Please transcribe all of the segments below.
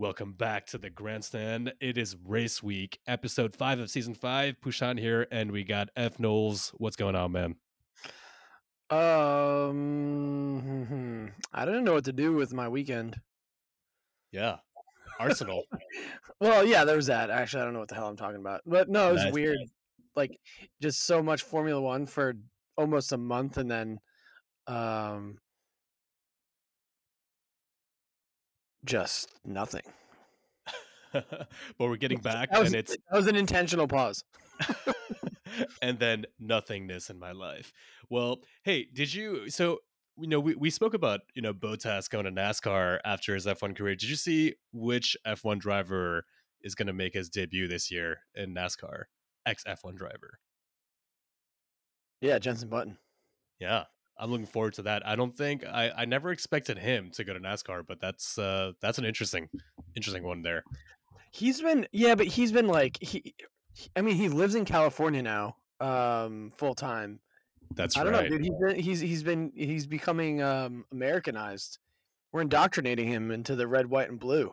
Welcome back to the grandstand. It is race week, episode five of season five. Pushan here, and we got F Knowles. What's going on, man? Um, I didn't know what to do with my weekend. Yeah, Arsenal. well, yeah, there was that. Actually, I don't know what the hell I'm talking about. But no, it was Nice, weird. Like just so much Formula One for almost a month, and then um, just nothing. but we're getting back, was, and it's that was an intentional pause. and then nothingness in my life. Well, hey, did you? So you know, we, we spoke about you know Bottas going to NASCAR after his F1 career. Did you see which F1 driver is going to make his debut this year in NASCAR? Ex F1 driver. Yeah, Jenson Button. Yeah, I'm looking forward to that. I don't think I, I never expected him to go to NASCAR, but that's uh that's an interesting interesting one there. He's been yeah, but he's been like he. he- I mean, he lives in California now, um, full time. That's I don't right. know, dude. He's been, he's he's been he's becoming um, Americanized. We're indoctrinating him into the red, white, and blue.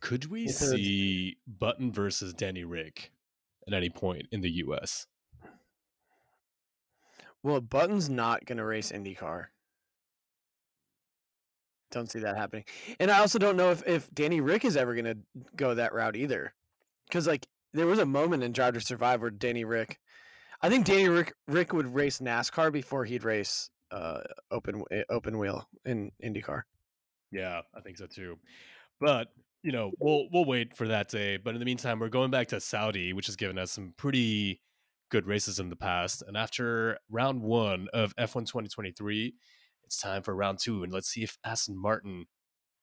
Could we Because- see Button versus Danny Ric at any point in the U.S.? Well, Button's not going to race IndyCar. Don't see that happening. And I also don't know if, if Danny Ric is ever going to go that route either. Because, like, there was a moment in Drive to Survive where Danny Ric, I think Danny Ric, Rick would race NASCAR before he'd race uh, open eh, open wheel in IndyCar. Yeah, I think so too. But you know, we'll we'll wait for that day. But in the meantime, we're going back to Saudi, which has given us some pretty good races in the past. And after round one of F1 2023, it's time for round two, and let's see if Aston Martin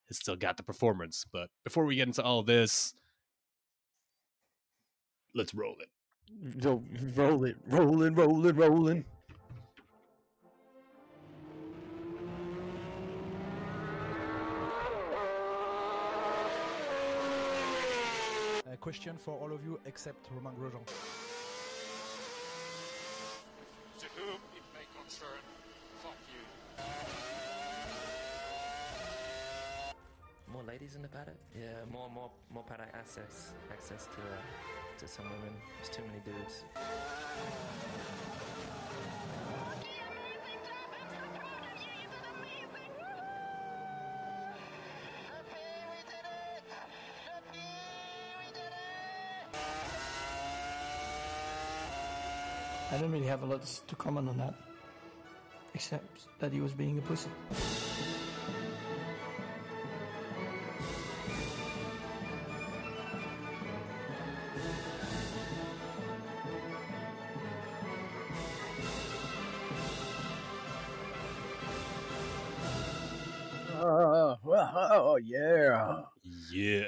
has still got the performance. But before we get into all this, let's roll it. So roll it, rolling, rolling, rolling. A question for all of you except Romain Grosjean. To whom it may concern, fuck you. More ladies in the paddock? Yeah, more more more paddock access access to uh, to some women. There's too many dudes. I don't really have a lot to comment on that, except that he was being a pussy. Oh, yeah. Yeah,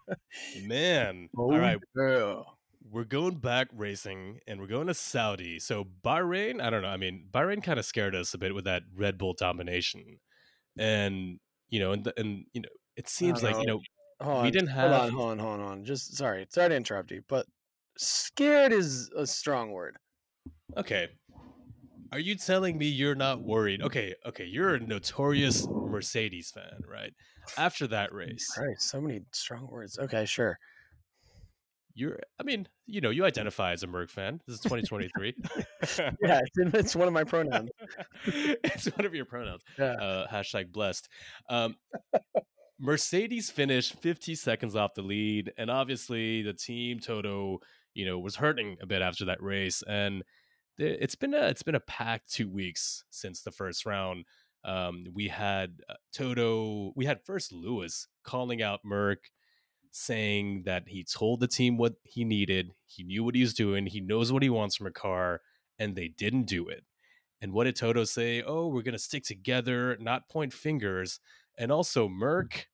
man. Oh, all right, yeah. we're going back racing and we're going to Saudi. So Bahrain, I don't know. I mean, Bahrain kind of scared us a bit with that Red Bull domination, and you know, and the, and you know, it seems like you know, Hold we on, didn't hold have- on, hold on, hold on. Just sorry, sorry to interrupt you, but scared is a strong word. okay. Are you telling me you're not worried? Okay, okay, you're a notorious Mercedes fan, right? After that race, Christ, so many strong words. Okay, sure. you're. I mean, you know, you identify as a Merc fan. This is 2023. Yeah, it's, it's one of my pronouns. it's one of your pronouns. Yeah. Uh, hashtag blessed. Um, Mercedes finished 50 seconds off the lead, and obviously the team Toto, you know, was hurting a bit after that race. And it's been a it's been a packed two weeks since the first round. Um, we had uh, Toto, we had first Lewis calling out Merc, saying that he told the team what he needed, he knew what he was doing, he knows what he wants from a car, and they didn't do it. And what did Toto say? Oh, we're going to stick together, not point fingers. And also, Merc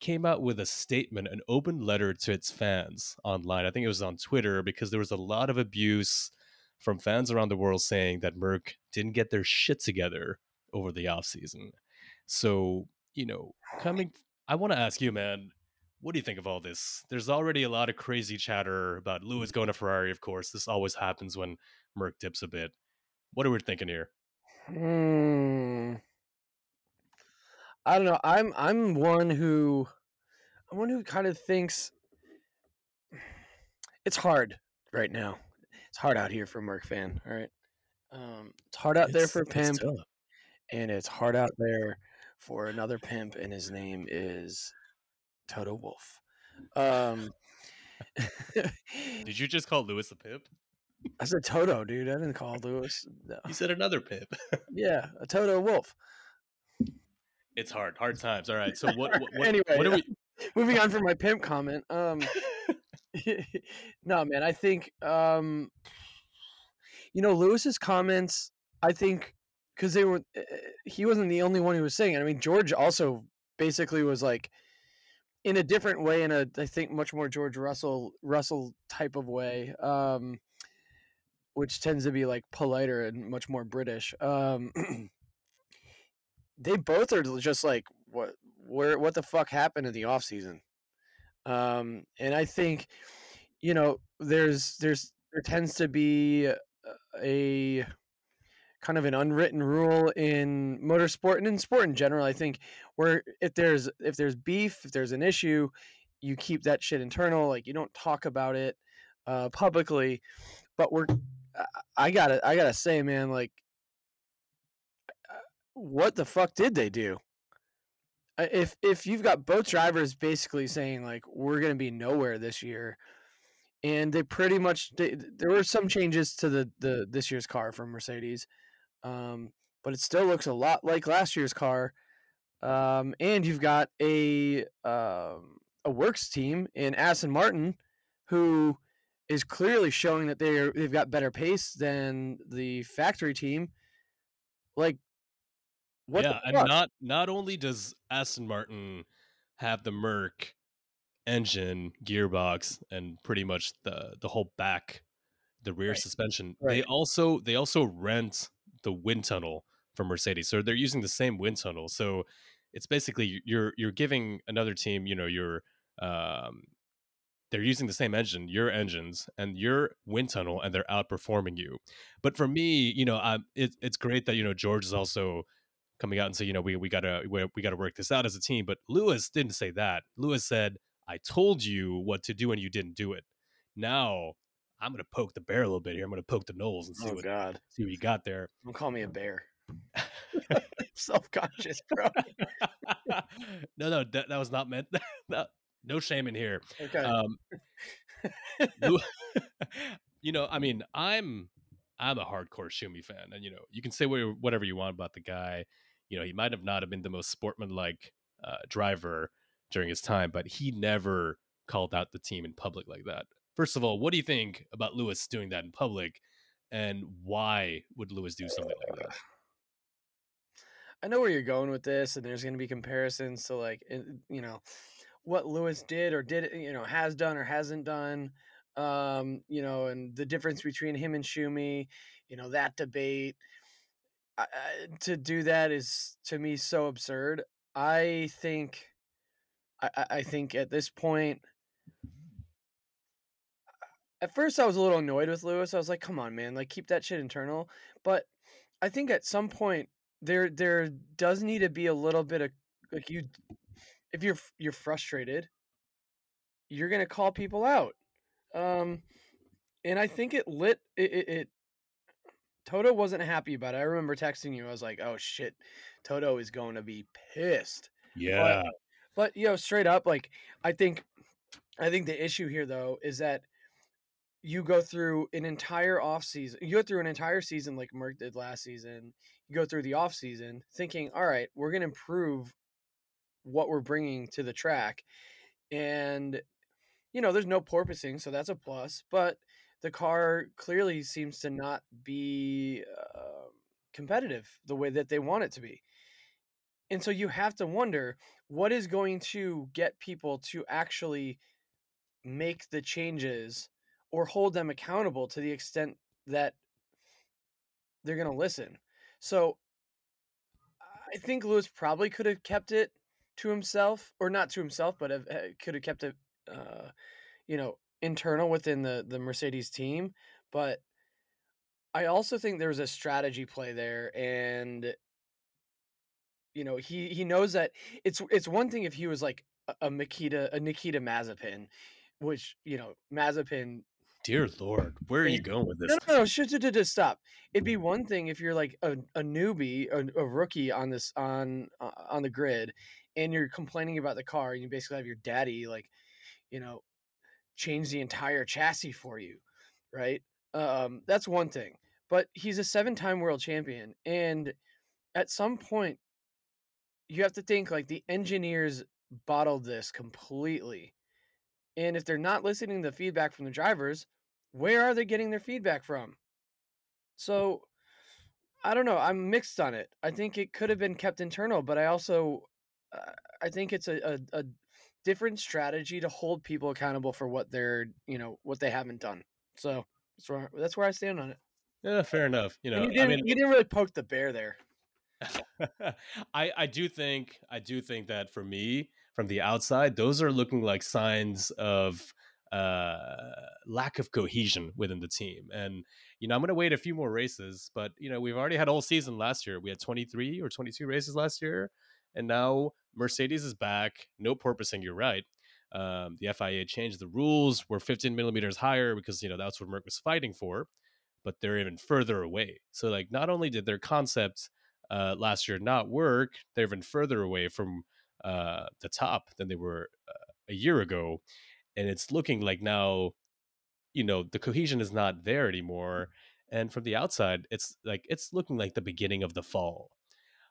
came out with a statement, an open letter to its fans online. I think it was on Twitter because there was a lot of abuse from fans around the world saying that Merc didn't get their shit together over the offseason. So, you know, coming, I want to ask you, man, what do you think of all this? There's already a lot of crazy chatter about Lewis going to Ferrari, of course. This always happens when Merc dips a bit. What are we thinking here? Hmm. I don't know. I'm I'm one who I'm one who kind of thinks it's hard right now. It's hard out here for a Merc fan. All right, um, it's hard out there for it's Pimp, tough. and it's hard out there for another pimp, and his name is Toto Wolff. Um, Did you just call Lewis a pimp? I said Toto, dude. I didn't call Lewis. No. You said another pimp. Yeah, a Toto Wolff. it's hard, hard times. All right. So what? What, what, Anyway, what are we? moving on from my pimp comment um no man i think um you know lewis's comments i think because they were uh, he wasn't the only one who was saying it i mean george also basically was like in a different way in a i think much more george russell russell type of way um which tends to be like politer and much more british um they both are just like what where what the fuck happened in the off season um and i think you know there's there's there tends to be a- a kind of an unwritten rule in motorsport and in sport in general i think where if there's if there's beef if there's an issue you keep that shit internal like you don't talk about it uh publicly but we're I- gotta i gotta say man like uh, what the fuck did they do? Uh, if if you've got both drivers basically saying like we're going to be nowhere this year and they pretty much they, there were some changes to the the this year's car from Mercedes um but it still looks a lot like last year's car um and you've got a um a works team in Aston Martin who is clearly showing that they're they've got better pace than the factory team like what yeah, and not not only does Aston Martin have the Merc engine, gearbox, and pretty much the the whole back, the rear Right. suspension. They also they also rent the wind tunnel from Mercedes, so they're using the same wind tunnel. So it's basically you're you're giving another team, you know, your um, they're using the same engine, your engines, and your wind tunnel, and they're outperforming you. But for me, you know, um, it, it's great that you know George is also coming out and say, you know, we we gotta we, we gotta work this out as a team. But Lewis didn't say that. Lewis said, "I told you what to do, and you didn't do it." Now I'm gonna poke the bear a little bit here. I'm gonna poke the nose and see oh what god see what you got there. Don't call me a bear. Self conscious, bro. no, no, that, that was not meant. that, no shame in here. Okay. Um, you know, I mean, I'm I'm a hardcore Schumi fan, and you know, you can say whatever you want about the guy. You know, he might have not have been the most sportsmanlike uh, driver during his time, but he never called out the team in public like that. First of all, what do you think about Lewis doing that in public, and why would Lewis do something like that? I know where you're going with this, and there's going to be comparisons to like you know what Lewis did or did you know has done or hasn't done. Um, you know, and the difference between him and Schumi, you know, that debate. To do that is to me so absurd. I think, I, I- think at this point, at first I was a little annoyed with Lewis. I was like, "Come on, man! Like, keep that shit internal." But I think at some point there there does need to be a little bit of like you, if you're you're frustrated, you're gonna call people out. Um, and I think it lit it. it, it Toto wasn't happy about it. I remember texting you. I was like, "Oh shit, Toto is going to be pissed." Yeah, But you know, straight up, like I think, I think the issue here though is that you go through an entire off season. You go through an entire season like Merc did last season. You go through the off season thinking, all right, we're gonna improve what we're bringing to the track, and you know, there's no porpoising, so that's a plus. But the car clearly seems to not be uh, competitive the way that they want it to be. And so you have to wonder what is going to get people to actually make the changes or hold them accountable to the extent that they're going to listen. So I think Lewis probably could have kept it to himself or not to himself, but have, uh, could have kept it, uh, you know, internal within the, the Mercedes team. But I also think there was a strategy play there and you know he he knows that it's it's one thing if he was like a, a Nikita a Nikita Mazepin, which you know Mazepin. Dear Lord, where are you going with this? No, no, no, shit, shit, shit, stop. It'd be one thing if you're like a, a newbie, a, a rookie on this on uh, on the grid, and you're complaining about the car, and you basically have your daddy like, you know, change the entire chassis for you, right? Um, that's one thing. But he's a seven-time world champion, and at some point, you have to think like the engineers bottled this completely. And if they're not listening to the feedback from the drivers, where are they getting their feedback from? So I don't know. I'm mixed on it. I think it could have been kept internal, but I also uh, I think it's a, a, a different strategy to hold people accountable for what they're you know what they haven't done. So that's where that's where I stand on it. Yeah, fair enough. You know, And you didn't mean, you didn't really poke the bear there. I I do think I do think that for me from the outside, those are looking like signs of uh lack of cohesion within the team. And you know, I'm gonna wait a few more races, but you know, we've already had all season last year. We had 23 or 22 races last year, and now Mercedes is back. No porpoising, you're right. Um, the FIA changed the rules. We're 15 millimeters higher because you know that's what Merc was fighting for, but they're even further away. So like, not only did their concept uh, last year not work, they're even further away from uh, the top than they were uh, a year ago. And it's looking like now, you know, the cohesion is not there anymore. And from the outside, it's like it's looking like the beginning of the fall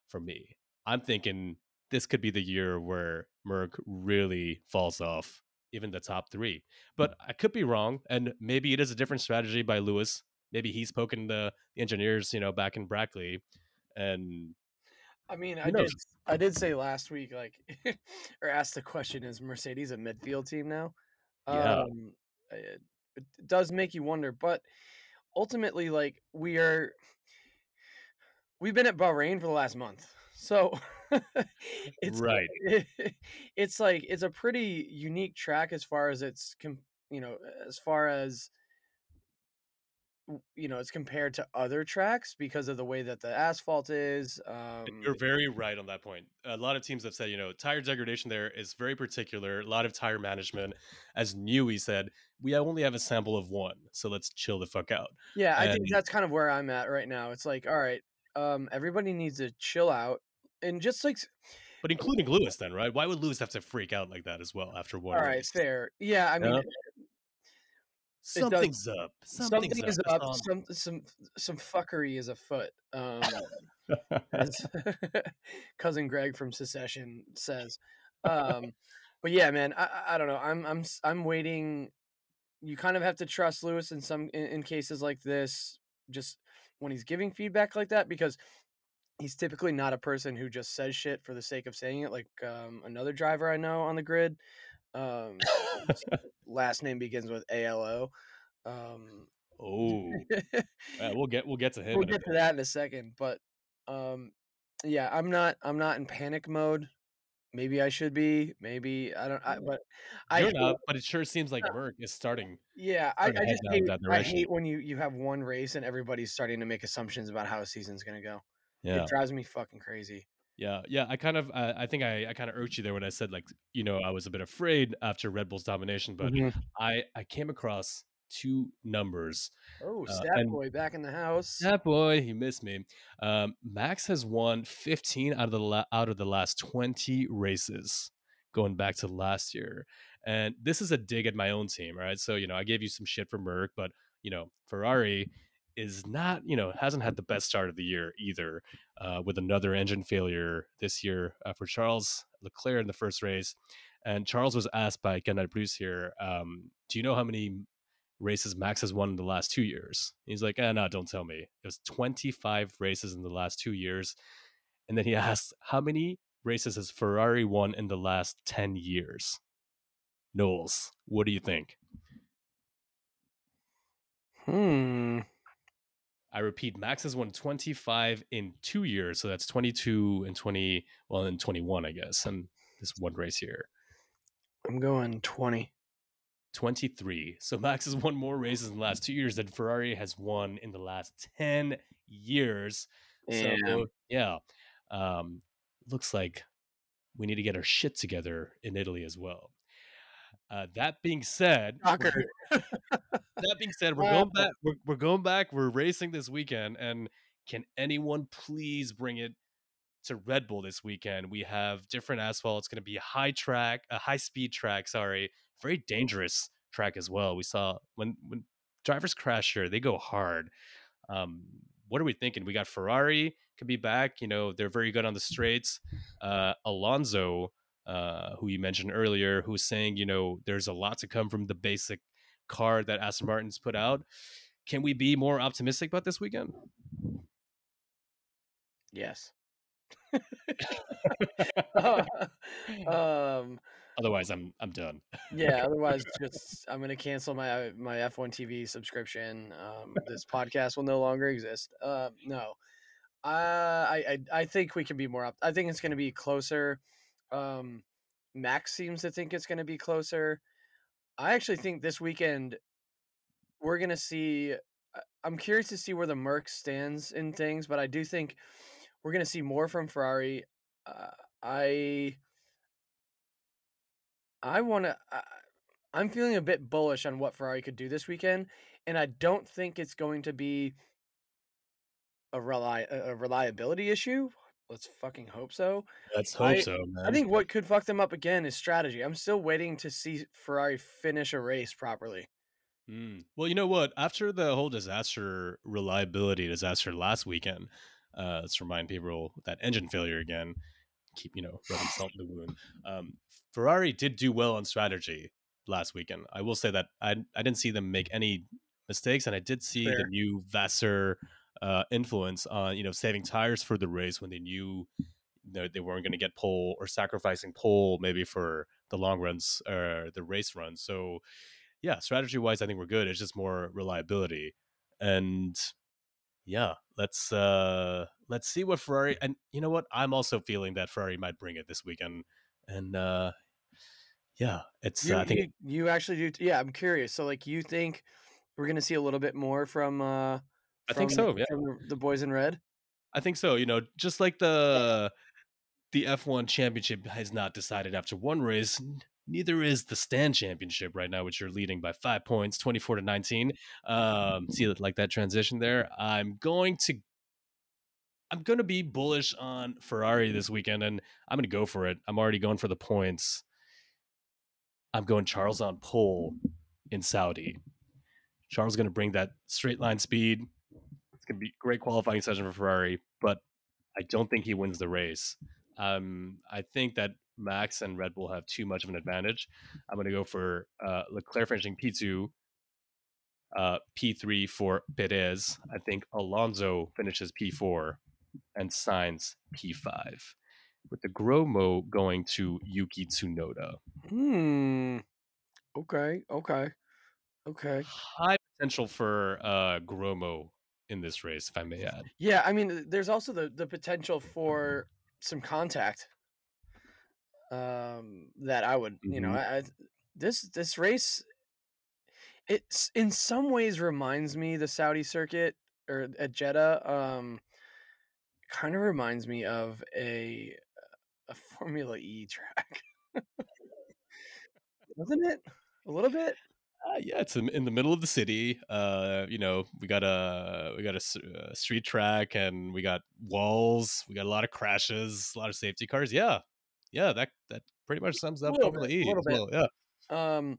for me. I'm thinking this could be the year where Merc really falls off, even the top three. But I could be wrong, and maybe it is a different strategy by Lewis. Maybe he's poking the, engineers, you know, back in Brackley, and I mean, I did? I did say last week, like, or asked the question: Is Mercedes a midfield team now? Yeah. Um, it, it does make you wonder, but ultimately, like, we are we've been at Bahrain for the last month, so it's Right. it's like it's a pretty unique track as far as it's you know as far as you know it's compared to other tracks because of the way that the asphalt is. Um, You're very right on that point. A lot of teams have said, you know, tire degradation there is very particular. A lot of tire management, as Newey said, we only have a sample of one, so let's chill the fuck out. Yeah, I think that's kind of where I'm at right now. It's like, all right, um, everybody needs to chill out and just like, But including Lewis, then, right? Why would Lewis have to freak out like that as well after one all right, race? fair. Yeah, I mean, Yeah. it does- Something's up. Something's something is up. up. Some some some fuckery is afoot. Um, as cousin Greg from Succession says. Um, but yeah, man, I, I- I don't know. I'm I'm s- I'm waiting. You kind of have to trust Lewis in some in, in cases like this, just when he's giving feedback like that, because he's typically not a person who just says shit for the sake of saying it. Like um, another driver I know on the grid, um, last name begins with A L O. Um, oh, yeah, we'll get we'll get to him. we'll get to that in a second but um yeah i'm not i'm not in panic mode maybe i should be maybe i don't I, but i You're hate- not, but it sure seems like Merc is starting. yeah i, I starting to head just hate, I hate when you you have one race and everybody's starting to make assumptions about how a season's gonna go Yeah. it drives me fucking crazy Yeah, yeah. I kind of, uh, I think I, I kind of irked you there when I said like, you know, I was a bit afraid after Red Bull's domination, but I, I came across two numbers. oh Uh, stat and- boy back in the house That boy, he missed me. Um, Max has won 15 out of the la- out of the last 20 races, going back to last year. And this is a dig at my own team, right? So you know, I gave you some shit for Merck, but you know, Ferrari is not, you know, hasn't had the best start of the year either, uh, with another engine failure this year uh, for Charles Leclerc in the first race. And Charles was asked by Canal Bruce here, um, do you know how many races Max has won in the last two years? He's like, eh, no, don't tell me. It was 25 races in the last two years. And then he asked, how many races has Ferrari won in the last 10 years? Knowles, what do you think? hmm I repeat, Max has won 25 in two years. So that's 22 and 20, well, and 21, I guess. And this one race here. i'm going 20 23. So Max has won more races in the last two years than Ferrari has won in the last 10 years. Damn. So yeah. Um looks like we need to get our shit together in Italy as well. Uh, that being said, that being said, we're going back. We're, we're going back. We're racing this weekend, and can anyone please bring it to Red Bull this weekend? We have different asphalt. It's going to be a high track, a high speed track. Sorry, very dangerous track as well. We saw when when drivers crash here, they go hard. Um, what are we thinking? We got Ferrari could be back. You know, they're very good on the straights. Uh, Alonso, uh, who you mentioned earlier, who's saying, you know, there's a lot to come from the basic car that Aston Martin's put out. Can we be more optimistic about this weekend? Yes. um, Otherwise, I'm I'm done. yeah. Otherwise, just I'm gonna cancel my my F1 TV subscription. Um, this podcast will no longer exist. Uh, no, uh, I, I I think we can be more up. I think it's gonna be closer. Um, Max seems to think it's gonna be closer. I actually think this weekend we're gonna see. I- I'm curious to see where the Merc stands in things, but I do think we're gonna see more from Ferrari. Uh, I I want to. I'm feeling a bit bullish on what Ferrari could do this weekend, and I don't think it's going to be a rely a a reliability issue. Let's fucking hope so. Let's hope I- so, man. I think what could fuck them up again is strategy. I'm still waiting to see Ferrari finish a race properly. Mm. Well, you know what? After the whole disaster reliability disaster last weekend, uh, let's remind people that engine failure again. Keep you know rubbing salt in the wound. Um, Ferrari did do well on strategy last weekend. I will say that I I didn't see them make any mistakes, and I did see the new Vasseur uh, influence on you know saving tires for the race when they knew that they weren't going to get pole or sacrificing pole maybe for the long runs or the race run. So yeah, strategy wise, I think we're good. It's just more reliability, and yeah, let's uh let's see what Ferrari. And you know what? I'm also feeling that Ferrari might bring it this weekend, and uh yeah, it's You, uh, I think you, you actually do. t- Yeah, I'm curious. So, like, you think we're gonna see a little bit more from? uh I think so, yeah. From the, the boys in red. I think so. You know, just like the the F1 championship has not decided after one race. Neither is the stand championship right now, which you're leading by five points, 24 to 19. Um, see that like that transition there. I'm going to I'm gonna be bullish on Ferrari this weekend, and I'm gonna go for it. I'm already going for the points. I'm going Charles on pole in Saudi. Charles is gonna bring that straight line speed. Gonna be great qualifying session for Ferrari, but I don't think he wins the race. Um, I think that Max and Red Bull have too much of an advantage. I'm going to go for uh, Leclerc finishing P2, uh, P3 for Perez. I think Alonso finishes P4 and Sainz P5, with the Gromo going to Yuki Tsunoda. Hmm. Okay. Okay. Okay. High potential for uh, Gromo in this race, if I may add. Yeah, I mean, there's also the the potential for some contact. Um, that I would, you know, Mhm. I, I this this race, it's in some ways reminds me the Saudi circuit or at Jeddah. Um, kind of reminds me of a a Formula E track, doesn't it? A little bit. Uh, yeah, it's in, in the middle of the city. Uh, you know, we got a we got a, s- uh street track, and we got walls. We got a lot of crashes, a lot of safety cars. Yeah, yeah, that that pretty much sums up Formula bit, E. little bit. well. Yeah, Um,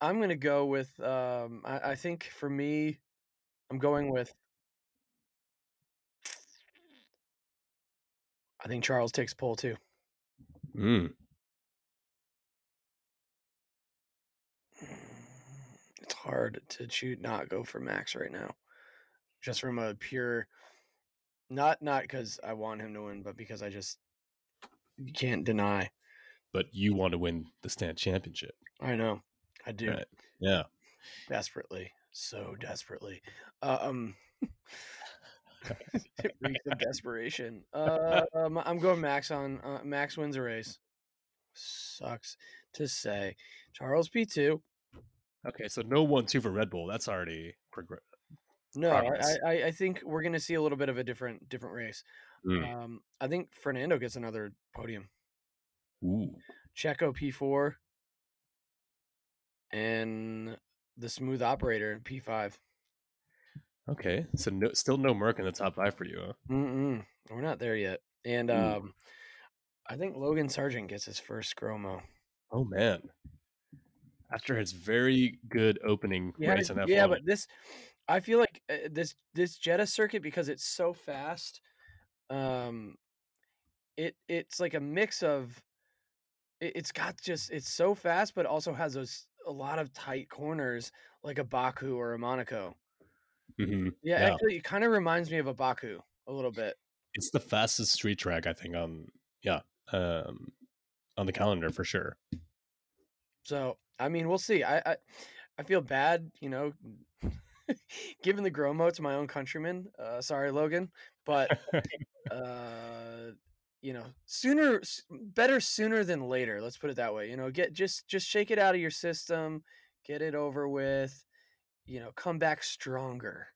I'm gonna go with. Um, I, I think for me, I'm going with. I think Charles takes pole too. mm. It's hard to shoot not go for Max right now, just from a pure. Not not because I want him to win, but because I just you can't deny. but you want to win the stand championship, I know, I do right? Yeah, desperately, so desperately. Uh, um, it reeks of desperation. Uh, um, I'm going Max on uh, Max wins a race. Sucks to say. Charles P two. Okay. So no one two for Red Bull. That's already progress. No, I. I I think we're gonna see a little bit of a different different race. Mm. Um, I think Fernando gets another podium. Ooh. Checo P4, and the Smooth Operator P5. Okay. So no, still no Merc in the top five for you, huh? Mm-mm, we're not there yet. And Ooh. um, I think Logan Sargeant gets his first Chromo. Oh man. After his very good opening Yeah, race in F1. yeah, but this, I feel like uh, this this Jeddah circuit because it's so fast. Um, it it's like a mix of. It, it's got just it's so fast, but also has those a lot of tight corners like a Baku or a Monaco. Mhm. Yeah, Yeah. actually, it kind of reminds me of a Baku a little bit. it's the fastest street track I think on yeah um on the calendar for sure. So I mean, we'll see. I I, I feel bad, you know, giving the Gromo to my own countrymen. Uh, sorry, Logan, but uh, you know, sooner better sooner than later. Let's put it that way. You know, get just just shake it out of your system, get it over with. You know, come back stronger.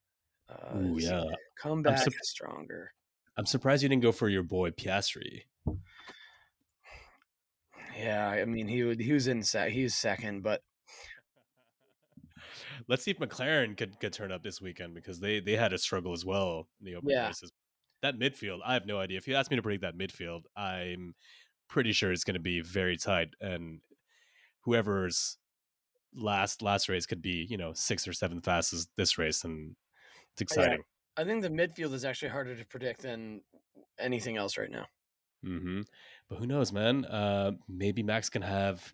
Uh, Ooh, yeah. come back sup- stronger. I'm surprised you didn't go for your boy Piastri. Yeah, I mean, he would he was in sec, he was second, but Let's see if McLaren could could turn up this weekend because they they had a struggle as well in the open Yeah. races. That midfield, I have no idea. If you ask me to predict that midfield, I'm pretty sure it's going to be very tight, and whoever's last last race could be you know sixth or seventh fastest this race, and it's exciting. I think the midfield is actually harder to predict than anything else right now. hmm But who knows, man? Uh, maybe Max can have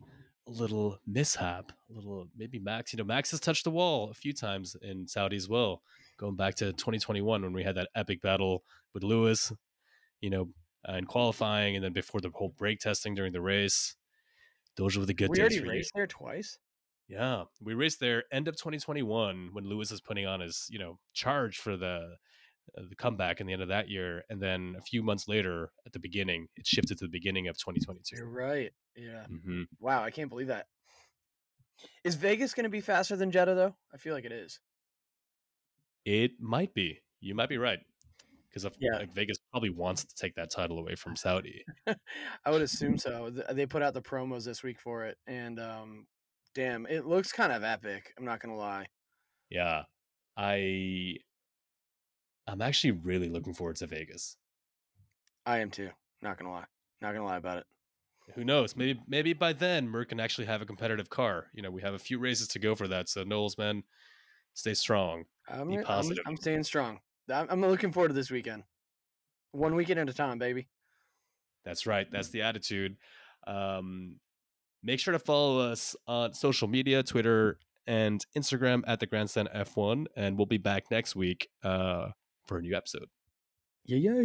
a little mishap. A little, maybe Max. You know, Max has touched the wall a few times in Saudi as well. Going back to 2021 when we had that epic battle with Lewis, you know, uh, in qualifying, and then before the whole brake testing during the race. Those were the good we days already for you. raced there twice. Yeah, we raced there end of 2021 when Lewis is putting on his, you know, charge for the the comeback in the end of that year, and then a few months later, at the beginning, it shifted to the beginning of 2022. You're right. Yeah. hmm Wow, I can't believe that. Is Vegas going to be faster than Jeddah though? I feel like it is. It might be. You might be right, because Yeah. like Vegas probably wants to take that title away from Saudi. I would assume so. They put out the promos this week for it, and um, damn, it looks kind of epic. I'm not gonna lie. Yeah, I, I'm actually really looking forward to Vegas. I am too. Not gonna lie. Not gonna lie about it. Who knows? Maybe maybe by then Merc can actually have a competitive car. You know, we have a few races to go for that. So Knowles, man, stay strong. I'm, Be I'm- positive. I'm, staying strong. I'm, I'm looking forward to this weekend. One weekend at a time, baby. That's right. That's the attitude. Um, make sure to follow us on social media, Twitter and Instagram at the Grandstand F1, and we'll be back next week uh, for a new episode. Yay, yeah.